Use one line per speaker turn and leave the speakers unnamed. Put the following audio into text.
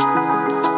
Música